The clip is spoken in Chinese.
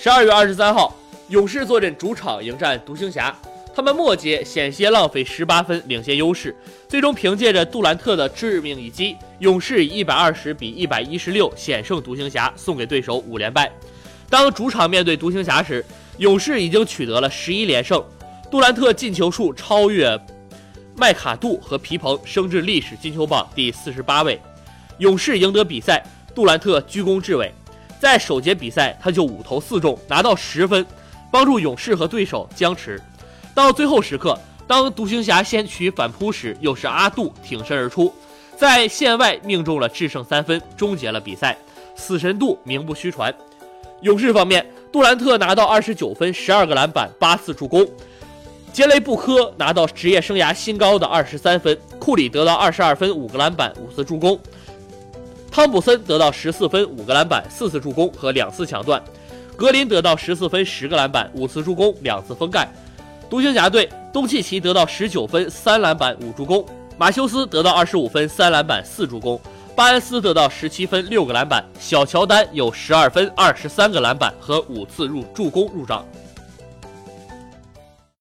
十二月二十三号，勇士坐镇主场迎战独行侠，他们末节险些浪费十八分领先优势，最终凭借着杜兰特的致命一击，勇士以一百二十比一百一十六险胜独行侠，送给对手五连败。当主场面对独行侠时，勇士已经取得了十一连胜，杜兰特进球数超越麦卡杜和皮蓬，升至历史进球榜第四十八位。勇士赢得比赛，杜兰特居功至伟。在首节比赛，他就五投四中，拿到十分，帮助勇士和对手僵持。到最后时刻，当独行侠先取反扑时，又是阿杜挺身而出，在线外命中了制胜三分，终结了比赛。死神杜名不虚传。勇士方面，杜兰特拿到二十九分、十二个篮板、八次助攻；杰雷布科拿到职业生涯新高的二十三分；库里得到二十二分、五个篮板、五次助攻。汤普森得到十四分、五个篮板、四次助攻和两次抢断；格林得到十四分、十个篮板、五次助攻、两次封盖。独行侠队东契奇得到十九分、三篮板、五助攻；马修斯得到二十五分、三篮板、四助攻；巴恩斯得到十七分、六个篮板；小乔丹有十二分、二十三个篮板和五次入助攻入账。